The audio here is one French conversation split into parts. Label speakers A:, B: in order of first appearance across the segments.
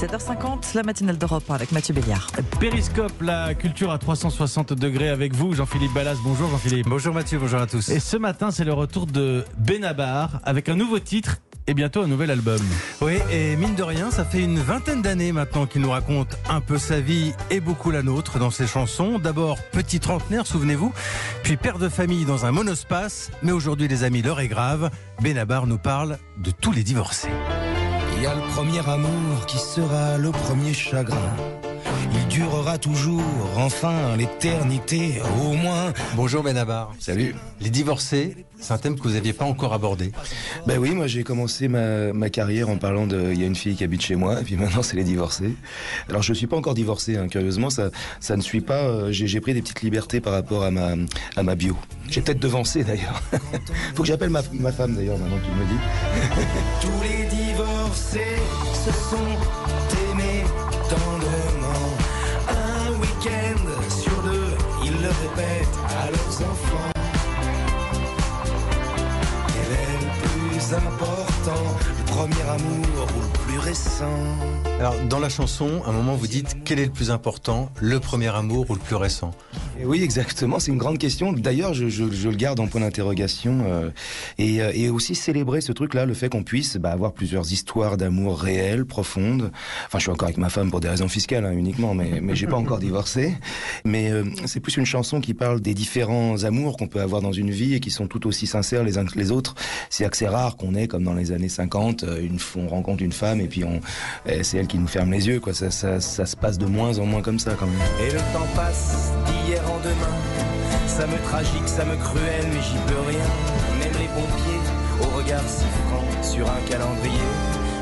A: 7h50, la matinale d'Europe avec Mathieu Béliard.
B: Périscope, la culture à 360 degrés avec vous, Jean-Philippe Ballas. Bonjour Jean-Philippe.
C: Bonjour Mathieu, bonjour à tous.
B: Et ce matin, c'est le retour de Benabar avec un nouveau titre et bientôt un nouvel album.
C: Oui, et mine de rien, ça fait une vingtaine d'années maintenant qu'il nous raconte un peu sa vie et beaucoup la nôtre dans ses chansons. D'abord petit trentenaire, souvenez-vous, puis père de famille dans un monospace. Mais aujourd'hui, les amis, l'heure est grave. Benabar nous parle de tous les divorcés.
D: Y a le premier amour qui sera le premier chagrin. Il durera toujours, enfin, l'éternité, au moins.
C: Bonjour Benabar.
D: Salut.
C: Les divorcés, c'est un thème que vous n'aviez pas encore abordé.
D: Ben oui, moi j'ai commencé ma, ma, carrière en parlant de. Il y a une fille qui habite chez moi, et puis maintenant c'est les divorcés. Alors je suis pas encore divorcé, hein, curieusement, ça, ça ne suit pas. Euh, j'ai pris des petites libertés par rapport à ma, à ma bio. J'ai peut-être devancé d'ailleurs. Faut que j'appelle ma, ma, femme d'ailleurs maintenant qu'il me dit. Tous les divorcés se sont aimés tendrement. Un week-end sur deux, ils le répètent à leurs enfants. Quel est le plus important, le premier amour ou le plus récent?
C: Alors, dans la chanson, à un moment, vous dites quel est le plus important, le premier amour ou le plus récent?
D: Oui, exactement. C'est une grande question. D'ailleurs, je, je, je, le garde en point d'interrogation. Euh, et, et, aussi célébrer ce truc-là, le fait qu'on puisse bah, avoir plusieurs histoires d'amour réelles, profondes. Enfin, je suis encore avec ma femme pour des raisons fiscales hein, uniquement, mais, mais j'ai pas encore divorcé. Mais euh, c'est plus une chanson qui parle des différents amours qu'on peut avoir dans une vie et qui sont tout aussi sincères les uns que les autres. C'est assez rare qu'on ait, comme dans les années 50, une, on rencontre une femme et puis on, c'est elle qui nous ferme les yeux. Quoi. Ça, ça, ça, se passe de moins en moins comme ça quand même. Et le temps passe d'hier Ça me tragique, ça me cruel, mais j'y peux rien. Même les pompiers, au regard si franc sur un calendrier,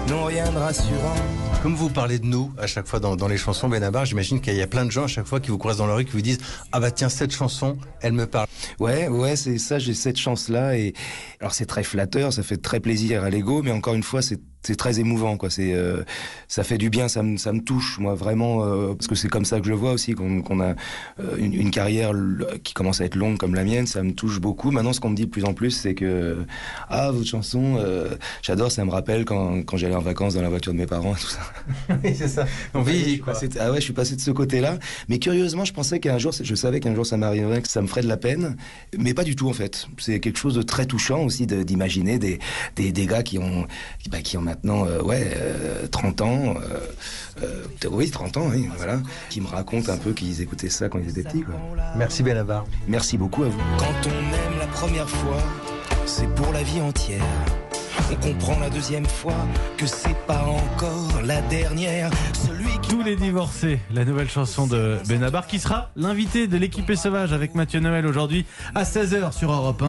D: n'ont rien de rassurant.
C: Comme vous parlez de nous à chaque fois dans, dans les chansons Benabar, j'imagine qu'il y a plein de gens à chaque fois qui vous croisent dans la rue qui vous disent ah bah tiens cette chanson, elle me parle.
D: Ouais ouais c'est ça, j'ai cette chance là et alors c'est très flatteur, ça fait très plaisir à l'ego, mais encore une fois c'est c'est très émouvant quoi. C'est euh, ça fait du bien ça me ça me touche moi vraiment euh, parce que c'est comme ça que je le vois aussi qu'on qu a euh, une, une, carrière qui commence à être longue comme la mienne ça me touche beaucoup. Maintenant ce qu'on me dit de plus en plus c'est que ah votre chanson euh, j'adore ça me rappelle quand, quand j'allais en vacances dans la voiture de mes parents tout ça
C: oui c'est ça. On vit quoi.
D: passé, ah ouais je suis passé de ce côté là mais curieusement je pensais qu'un jour je savais qu'un jour ça m'arriverait que ça me ferait de la peine. Mais pas du tout en fait. C'est quelque chose de très touchant aussi d'imaginer des, des des gars qui ont bah, qui ont maintenant euh, ouais euh, 30 ans euh, oui 30 ans oui, voilà qui me racontent un peu qu'ils écoutaient ça quand ils étaient petits quoi.
C: merci Benabar
D: merci beaucoup à vous. Quand on aime la première fois c'est pour la vie entière on comprend la deuxième fois que c'est pas encore la dernière.
B: Celui qui tous les divorcés la nouvelle chanson de Benabar qui sera l'invité de l'équipée sauvage avec Mathieu Noël aujourd'hui à 16h sur Europe 1